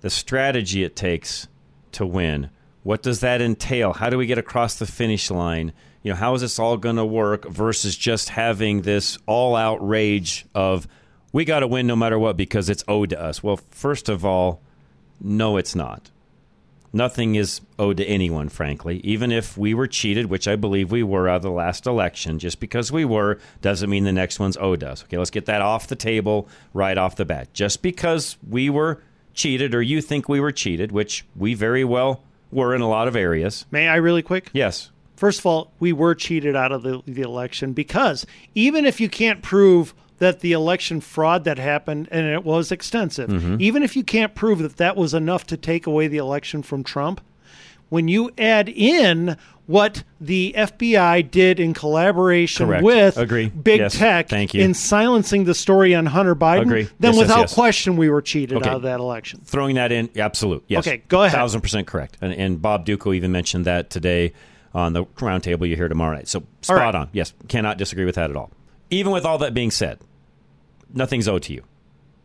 The strategy it takes to win, What does that entail? How do we get across the finish line? You know, how is this all going to work versus just having this all out rage of we got to win no matter what because it's owed to us? Well, first of all, no, it's not. Nothing is owed to anyone, frankly. Even if we were cheated, which I believe we were out of the last election, just because we were doesn't mean the next one's owed us. Okay, let's get that off the table right off the bat. Just because we were cheated or you think we were cheated, which we very well were in a lot of areas. May I really quick? Yes. First of all, we were cheated out of the, the election because even if you can't prove that the election fraud that happened, and it was extensive, Mhm. even if you can't prove that that was enough to take away the election from Trump, when you add in what the FBI did in collaboration Correct. with Agree. big Yes. tech Thank you. in silencing the story on Hunter Biden, Agree. then yes, without yes. question we were cheated Okay. out of that election. Throwing that in, absolute. Yes. Okay, go ahead. Thousand percent correct. And, and Bob Duco even mentioned that today on the roundtable you hear tomorrow night. So spot right. on. Yes, cannot disagree with that at all. Even with all that being said, nothing's owed to you.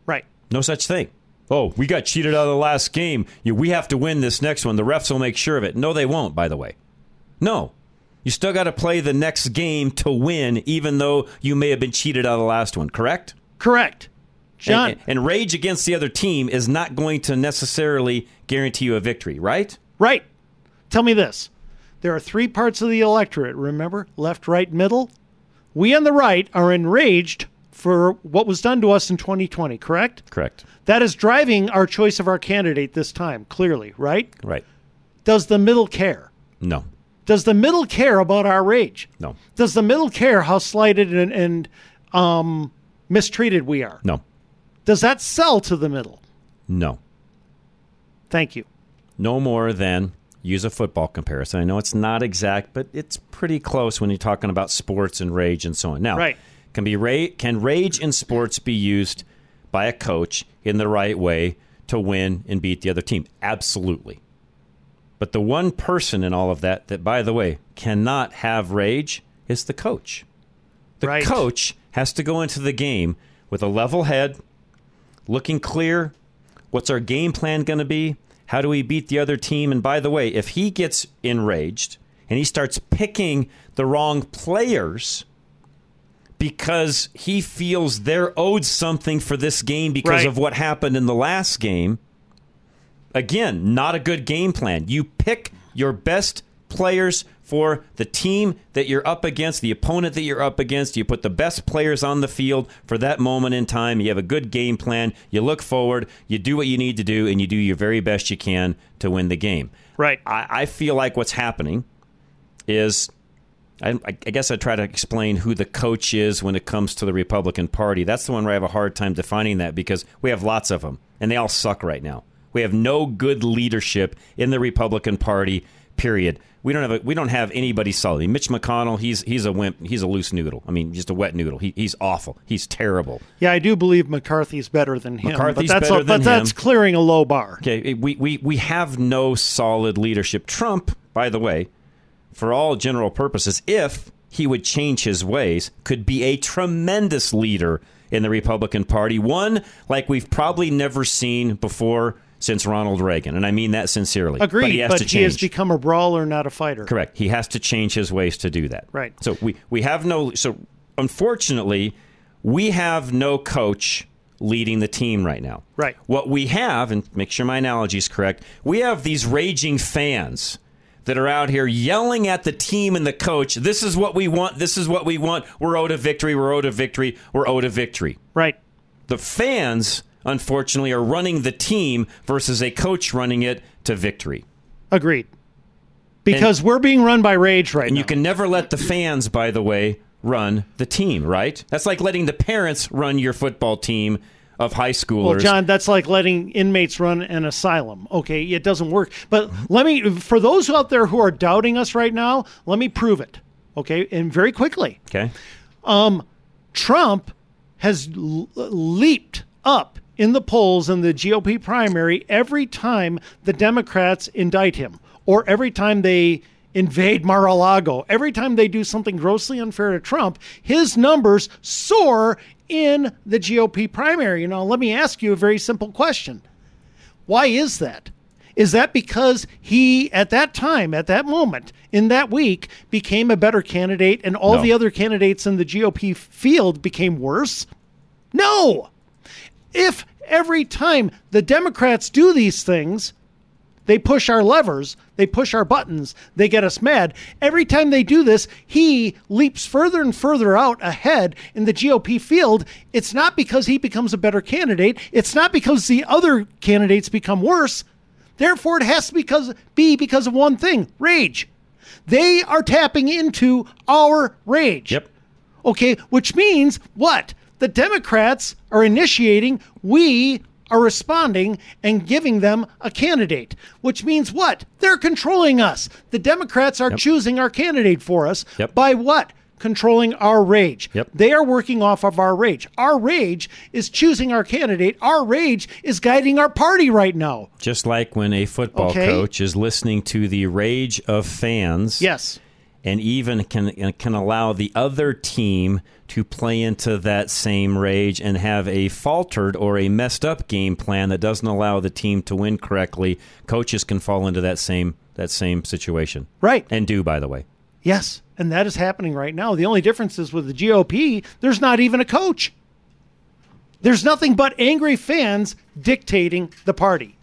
Right. No such thing. Oh, we got cheated out of the last game. We have to win this next one. The refs will make sure of it. No, they won't, by the way. No. You still got to play the next game to win, even though you may have been cheated out of the last one, correct? Correct. John, And, and rage against the other team is not going to necessarily guarantee you a victory, right? Right. Tell me this. There are three parts of the electorate, remember? Left, right, middle. We on the right are enraged for what was done to us in 2020, correct? Correct. That is driving our choice of our candidate this time, clearly, right? Right. Does the middle care? No. Does the middle care about our rage? No. Does the middle care how slighted and, and um, mistreated we are? No. Does that sell to the middle? No. Thank you. No more than use a football comparison. I know it's not exact, but it's pretty close when you're talking about sports and rage and so on. Now, Right. can be ra- can rage in sports be used by a coach in the right way to win and beat the other team? Absolutely. But the one person in all of that that by the way cannot have rage is the coach. The Right. coach has to go into the game with a level head, looking clear. What's our game plan going to be? How do we beat the other team? And by the way, if he gets enraged and he starts picking the wrong players because he feels they're owed something for this game because Right. of what happened in the last game, again, not a good game plan. You pick your best players for the team that you're up against, the opponent that you're up against. You put the best players on the field for that moment in time. You have a good game plan. You look forward. You do what you need to do, and you do your very best you can to win the game. Right. I, I feel like what's happening is. I, I guess I try to explain who the coach is when it comes to the Republican Party. That's the one where I have a hard time defining that because we have lots of them, and they all suck right now. We have no good leadership in the Republican Party. Period. We don't have a, we don't have anybody solid. Mitch McConnell, he's he's a wimp. He's a loose noodle. I mean, just a wet noodle. He, he's awful. He's terrible. Yeah, I do believe McCarthy's better than him. McCarthy's but that's better a, but than that's him. clearing a low bar. Okay, eh, we, we, we have no solid leadership. Trump, by the way, for all general purposes, if he would change his ways, could be a tremendous leader in the Republican Party. One like we've probably never seen before since Ronald Reagan. And I mean that sincerely. Agreed, But he has but to he has become a brawler, not a fighter. Correct. He has to change his ways to do that. Right. So we, we have no. So unfortunately, we have no coach leading the team right now. Right. What we have, and make sure my analogy is correct, we have these raging fans that are out here yelling at the team and the coach. This is what we want. This is what we want. We're owed a victory. We're owed a victory. We're owed a victory. Right. The fans, unfortunately, are running the team versus a coach running it to victory. Agreed. Because we're being run by rage right And now. you can never let the fans, by the way, run the team, right? That's like letting the parents run your football team of high schoolers. Well, John, that's like letting inmates run an asylum. Okay, it doesn't work. But let me, for those out there who are doubting us right now, let me prove it. Okay, and very quickly. Okay. Um, Trump has l- leaped up in the polls in the GOP primary every time the Democrats indict him, or every time they invade Mar-a-Lago, every time they do something grossly unfair to Trump, his numbers soar in the GOP primary. Now, let me ask you a very simple question. Why is that? Is that because he, at that time, at that moment, in that week, became a better candidate and all No. the other candidates in the GOP field became worse? No. If every time the Democrats do these things, they push our levers, they push our buttons, they get us mad. Every time they do this, he leaps further and further out ahead in the GOP field. It's not because he becomes a better candidate, it's not because the other candidates become worse. Therefore, it has to because, be because of one thing rage. They are tapping into our rage. Yep. Okay, which means what? The Democrats are initiating, we are responding and giving them a candidate, which means what? They're controlling us. The Democrats are choosing our candidate for us Yep. by what? Controlling our rage. Yep. They are working off of our rage. Our rage is choosing our candidate. Our rage is guiding our party right now. Just like when a football Okay. coach is listening to the rage of fans. Yes. And even can can allow the other team to play into that same rage and have a faltered or a messed up game plan that doesn't allow the team to win correctly. Coaches can fall into that same that same situation. Right. And do by the way. Yes, and that is happening right now. The only difference is with the GOP, there's not even a coach. There's nothing but angry fans dictating the party.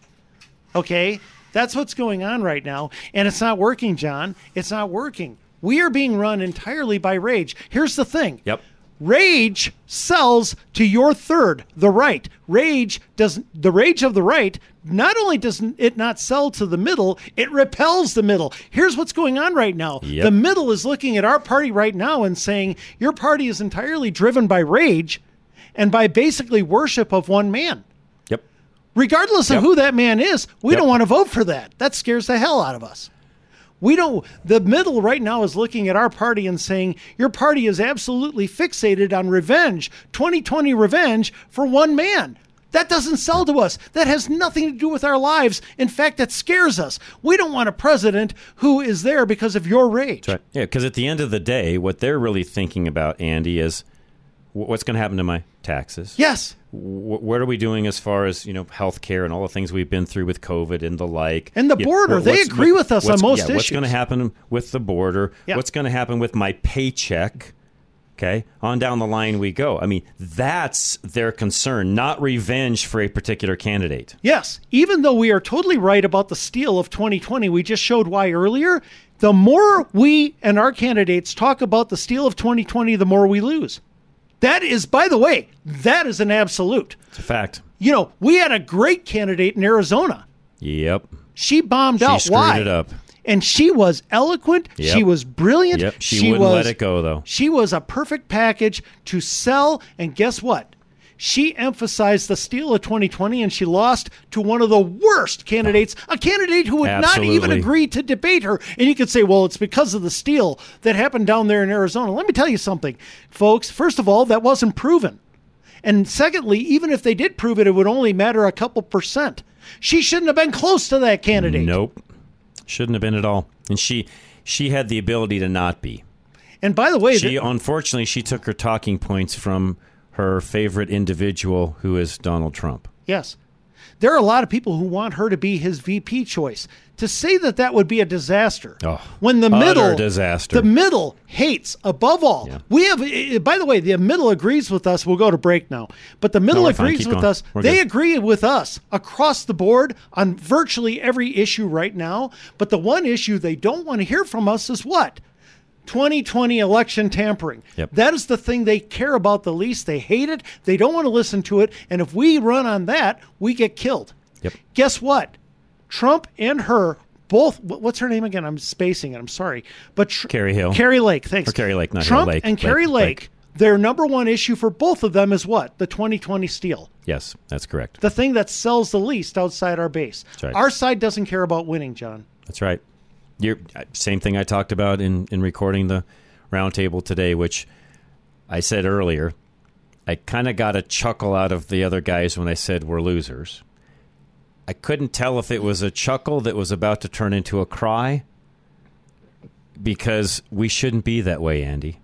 Okay? That's what's going on right now. And it's not working, John. It's not working. We are being run entirely by rage. Here's the thing Yep. rage sells to your third, the right. Rage does the rage of the right. Not only does it not sell to the middle, it repels the middle. Here's what's going on right now. Yep. The middle is looking at our party right now and saying your party is entirely driven by rage and by basically worship of one man. Yep. Regardless of Yep. who that man is, we Yep. don't want to vote for that. That scares the hell out of us. We don't. The middle right now is looking at our party and saying, Your party is absolutely fixated on revenge, 2020 revenge for one man. That doesn't sell to us. That has nothing to do with our lives. In fact, that scares us. We don't want a president who is there because of your rage. Right. Yeah, because at the end of the day, what they're really thinking about, Andy, is what's going to happen to my taxes? Yes. Wh- what are we doing as far as you know health care and all the things we've been through with COVID and the like? And the border, what- they agree with us on most yeah, What's going to happen with the border? Yeah. What's going to happen with my paycheck? Okay, on down the line we go. I mean, that's their concern, not revenge for a particular candidate. Yes, even though we are totally right about the steal of 2020, we just showed why earlier. The more we and our candidates talk about the steal of 2020, the more we lose. That is, by the way, that is an absolute. It's a fact. You know, we had a great candidate in Arizona. Yep. She bombed She out. screwed Why? it up. And she was eloquent. Yep. She was brilliant. Yep. She, wouldn't was, let it go though. She was a perfect package to sell. And guess what? She emphasized the steal of 2020 and she lost to one of the worst candidates, a candidate who would not even agree to debate her. And you could say, well, it's because of the steal that happened down there in Arizona. Let me tell you something, folks. First of all, that wasn't proven. And secondly, even if they did prove it, it would only matter a couple percent. She shouldn't have been close to that candidate. Nope. Shouldn't have been at all. And she she had the ability to not be. And by the way, she unfortunately she took her talking points from her favorite individual who is Donald Trump. Yes. There are a lot of people who want her to be his VP choice. To say that that would be a disaster Oh, when the middle disaster. the middle hates above all. We have by the way, the middle agrees with us. We'll go to break now. But the middle we're agrees with going. us. We're they good. agree with us across the board on virtually every issue right now. But the one issue they don't want to hear from us is what? 2020 election tampering. Yep. That is the thing they care about the least. They hate it. They don't want to listen to it. And if we run on that, we get killed. Yep. Guess what? Trump and her both. What's her name again? I'm spacing it. I'm sorry. But tr- Carrie Hill. Kari Lake. Thanks. Or Kari Lake, not Trump Lake. and Kari Lake. Lake. Their number one issue for both of them is what? The 2020 steal. Yes, that's correct. The thing that sells the least outside our base. That's right. Our side doesn't care about winning, John. That's right. You're, uh, same thing I talked about in, in recording the roundtable today, which I said earlier. I kind of got a chuckle out of the other guys when I said we're losers. I couldn't tell if it was a chuckle that was about to turn into a cry because we shouldn't be that way, Andy.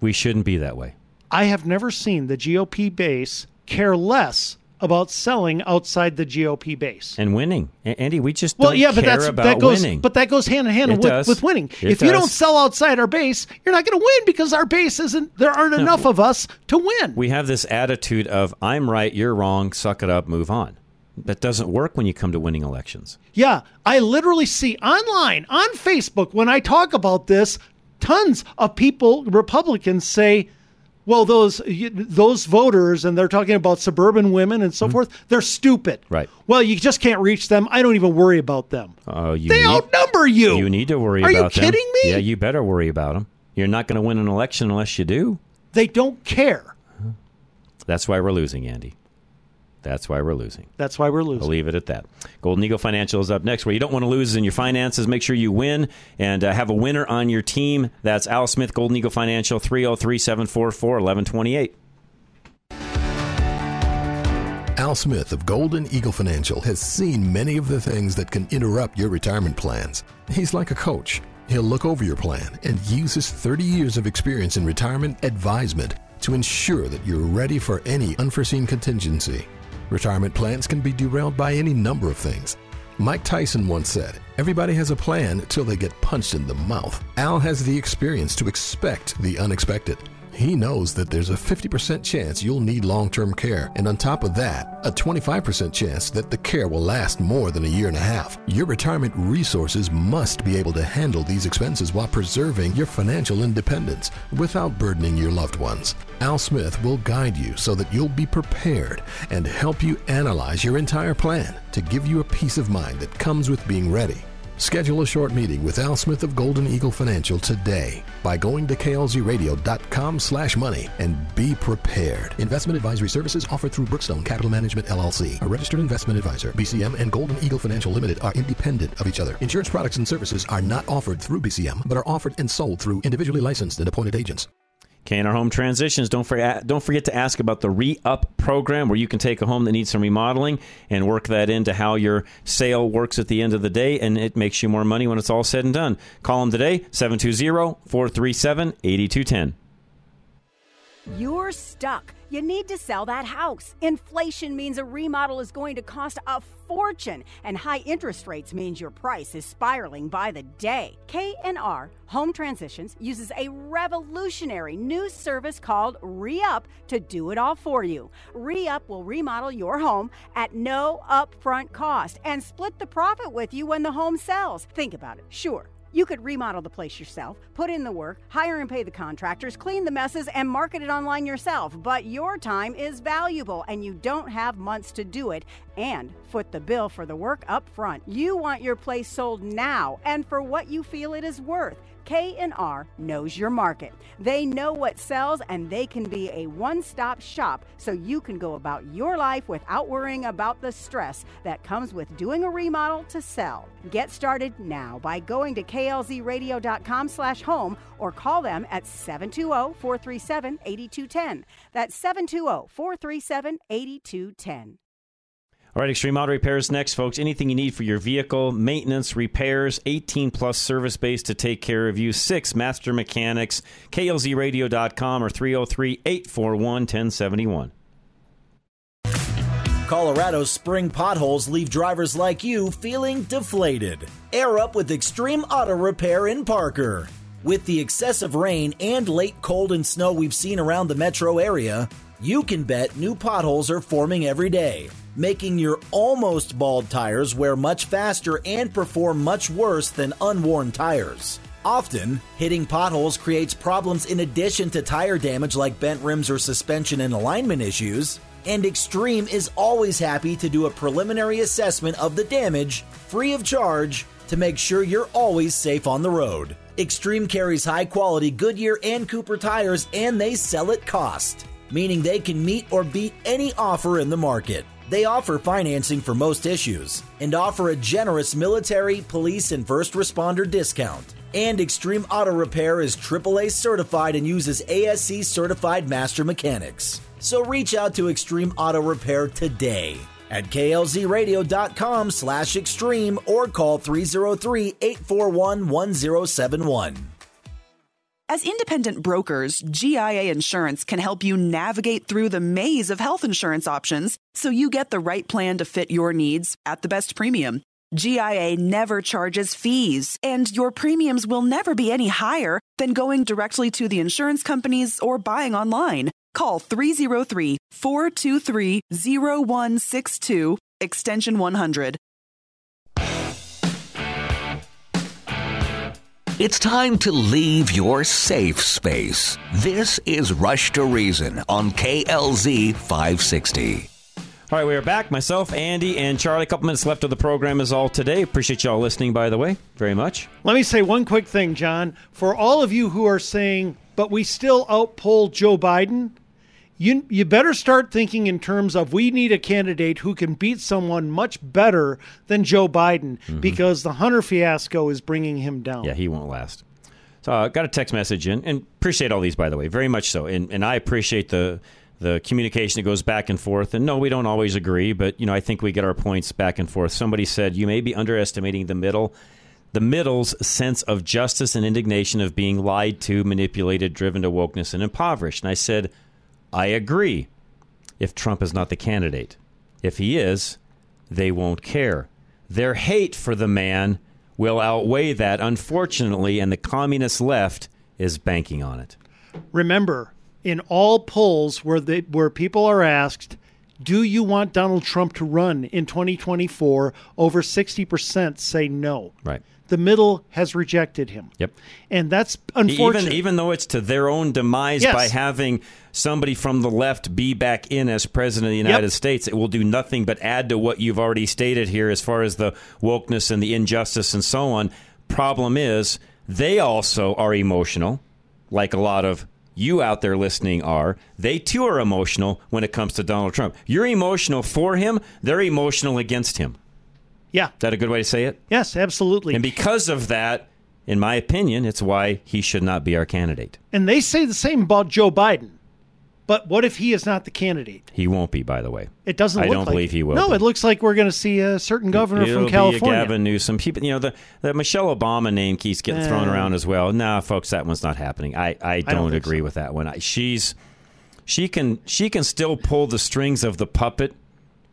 We shouldn't be that way. I have never seen the GOP base care less about selling outside the GOP base. and winning. Andy, we just Well, yeah, but care that's about that goes, winning. but that goes hand in hand with, with winning. It if you don't sell outside our base, you're not going to win because our base isn't. There aren't enough of us to win. we have this attitude of I'm right, you're wrong, suck it up, move on. That doesn't work when you come to winning elections. Yeah, I literally see online on Facebook when I talk about this, tons of people, Republicans say, "Well, those those voters, and they're talking about suburban women and so mm-hmm. forth. They're stupid. Right. Well, you just can't reach them. I don't even worry about them. Oh, you They need, outnumber you. You need to worry about them. Are you about them. kidding me? Yeah, you better worry about them. You're not going to win an election unless you do. They don't care. That's why we're losing, Andy. That's why we're losing. That's why we're losing. I'll leave it at that. Golden Eagle Financial is up next, where you don't want to lose in your finances. Make sure you win and uh, have a winner on your team. That's Al Smith, Golden Eagle Financial, 303 744 1128. Al Smith of Golden Eagle Financial has seen many of the things that can interrupt your retirement plans. He's like a coach. He'll look over your plan and use his 30 years of experience in retirement advisement to ensure that you're ready for any unforeseen contingency. Retirement plans can be derailed by any number of things. Mike Tyson once said, Everybody has a plan till they get punched in the mouth. Al has the experience to expect the unexpected. He knows that there's a 50% chance you'll need long term care, and on top of that, a 25% chance that the care will last more than a year and a half. Your retirement resources must be able to handle these expenses while preserving your financial independence without burdening your loved ones. Al Smith will guide you so that you'll be prepared and help you analyze your entire plan to give you a peace of mind that comes with being ready. Schedule a short meeting with Al Smith of Golden Eagle Financial today by going to klzradio.com slash money and be prepared. Investment advisory services offered through Brookstone Capital Management LLC, a registered investment advisor. BCM and Golden Eagle Financial Limited are independent of each other. Insurance products and services are not offered through BCM, but are offered and sold through individually licensed and appointed agents. K&R Home Transitions. Don't forget, don't forget to ask about the re-up program where you can take a home that needs some remodeling and work that into how your sale works at the end of the day, and it makes you more money when it's all said and done. Call them today, 720-437-8210. You're stuck. You need to sell that house. Inflation means a remodel is going to cost a fortune, and high interest rates means your price is spiraling by the day. K&R Home Transitions uses a revolutionary new service called Re-Up to do it all for you. Re-Up will remodel your home at no upfront cost and split the profit with you when the home sells. Think about it. Sure. You could remodel the place yourself, put in the work, hire and pay the contractors, clean the messes, and market it online yourself. But your time is valuable and you don't have months to do it and foot the bill for the work up front. You want your place sold now and for what you feel it is worth. K&R knows your market. They know what sells and they can be a one-stop shop so you can go about your life without worrying about the stress that comes with doing a remodel to sell. Get started now by going to klzradio.com slash home or call them at 720-437-8210. That's 720-437-8210. All right, Extreme Auto Repairs next, folks. Anything you need for your vehicle, maintenance, repairs, 18 plus service base to take care of you. Six master mechanics, klzradio.com or 303 841 1071. Colorado's spring potholes leave drivers like you feeling deflated. Air up with Extreme Auto Repair in Parker. With the excessive rain and late cold and snow we've seen around the metro area, you can bet new potholes are forming every day, making your almost bald tires wear much faster and perform much worse than unworn tires. Often, hitting potholes creates problems in addition to tire damage like bent rims or suspension and alignment issues. And Extreme is always happy to do a preliminary assessment of the damage, free of charge, to make sure you're always safe on the road. Extreme carries high quality Goodyear and Cooper tires and they sell at cost, meaning they can meet or beat any offer in the market. They offer financing for most issues and offer a generous military, police, and first responder discount. And Extreme Auto Repair is AAA certified and uses ASE certified master mechanics. So reach out to Extreme Auto Repair today at klzradio.com slash extreme or call 303-841-1071. As independent brokers, GIA Insurance can help you navigate through the maze of health insurance options so you get the right plan to fit your needs at the best premium. GIA never charges fees, and your premiums will never be any higher than going directly to the insurance companies or buying online. Call 303 423 0162, extension 100. It's time to leave your safe space. This is Rush to Reason on KLZ 560. All right, we are back. Myself, Andy, and Charlie. A couple minutes left of the program is all today. Appreciate y'all listening, by the way, very much. Let me say one quick thing, John. For all of you who are saying, but we still outpoll Joe Biden, you you better start thinking in terms of we need a candidate who can beat someone much better than Joe Biden because the Hunter fiasco is bringing him down. Yeah, he won't last. So I uh, got a text message in, and appreciate all these, by the way, very much so. And and I appreciate the the communication that goes back and forth. And no, we don't always agree, but you know, I think we get our points back and forth. Somebody said you may be underestimating the middle. The middle's sense of justice and indignation of being lied to, manipulated, driven to wokeness, and impoverished. And I said, I agree if Trump is not the candidate. If he is, they won't care. Their hate for the man will outweigh that, unfortunately, and the communist left is banking on it. Remember, in all polls where they, where people are asked, "Do you want Donald Trump to run in 2024?" over 60% say no. Right. The middle has rejected him. Yep. And that's unfortunate. Even even though it's to their own demise Yes. by having somebody from the left be back in as president of the United Yep. States, it will do nothing but add to what you've already stated here as far as the wokeness and the injustice and so on. Problem is, they also are emotional, like a lot of you out there listening are. They too are emotional when it comes to Donald Trump. You're emotional for him, they're emotional against him. Yeah. Is that a good way to say it? Yes, absolutely. And because of that, in my opinion, it's why he should not be our candidate. And they say the same about Joe Biden. But what if he is not the candidate? He won't be, by the way. It doesn't. I don't like believe he will. No, be. it looks like we're going to see a certain governor It'll from California. Gavin Newsom. People, you know, the, the Michelle Obama name keeps getting thrown Eh. around as well. Nah, folks, that one's not happening. I, I don't, don't think agree with that one. I, she's she can she can still pull the strings of the puppet.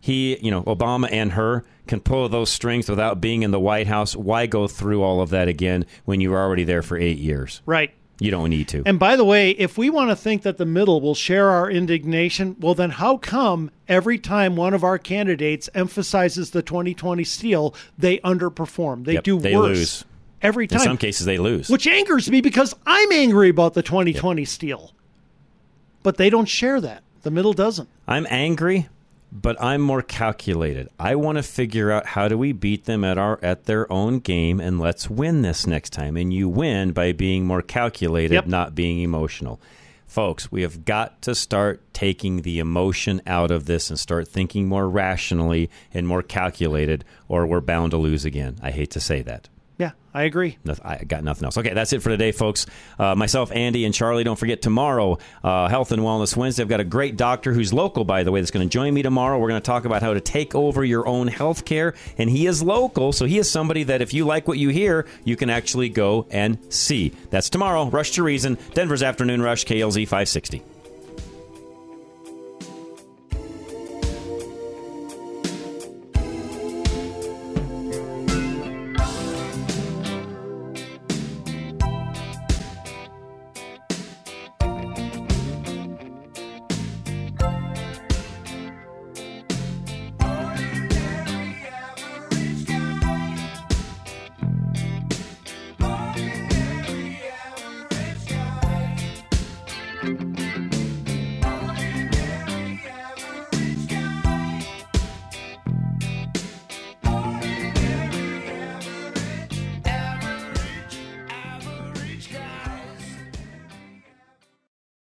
He, you know, Obama and her can pull those strings without being in the White House. Why go through all of that again when you were already there for eight years? Right. You don't need to. And by the way, if we want to think that the middle will share our indignation, well, then how come every time one of our candidates emphasizes the 2020 steal, they underperform? They Yep, do they worse lose. every time. In some cases, they lose. which angers me because I'm angry about the 2020 steal. But they don't share that. The middle doesn't. I'm angry, but I'm more calculated. I want to figure out how do we beat them at our at their own game and let's win this next time. And you win by being more calculated, Yep. not being emotional. Folks, we have got to start taking the emotion out of this and start thinking more rationally and more calculated, or we're bound to lose again. I hate to say that. Yeah, I agree. I got nothing else. Okay, that's it for today, folks. Uh, myself, Andy, and Charlie. Don't forget tomorrow, uh, Health and Wellness Wednesday. I've got a great doctor who's local, by the way, that's going to join me tomorrow. We're going to talk about how to take over your own health care, and he is local, so he is somebody that if you like what you hear, you can actually go and see. That's tomorrow. Rush to Reason, Denver's Afternoon Rush, KLZ 560.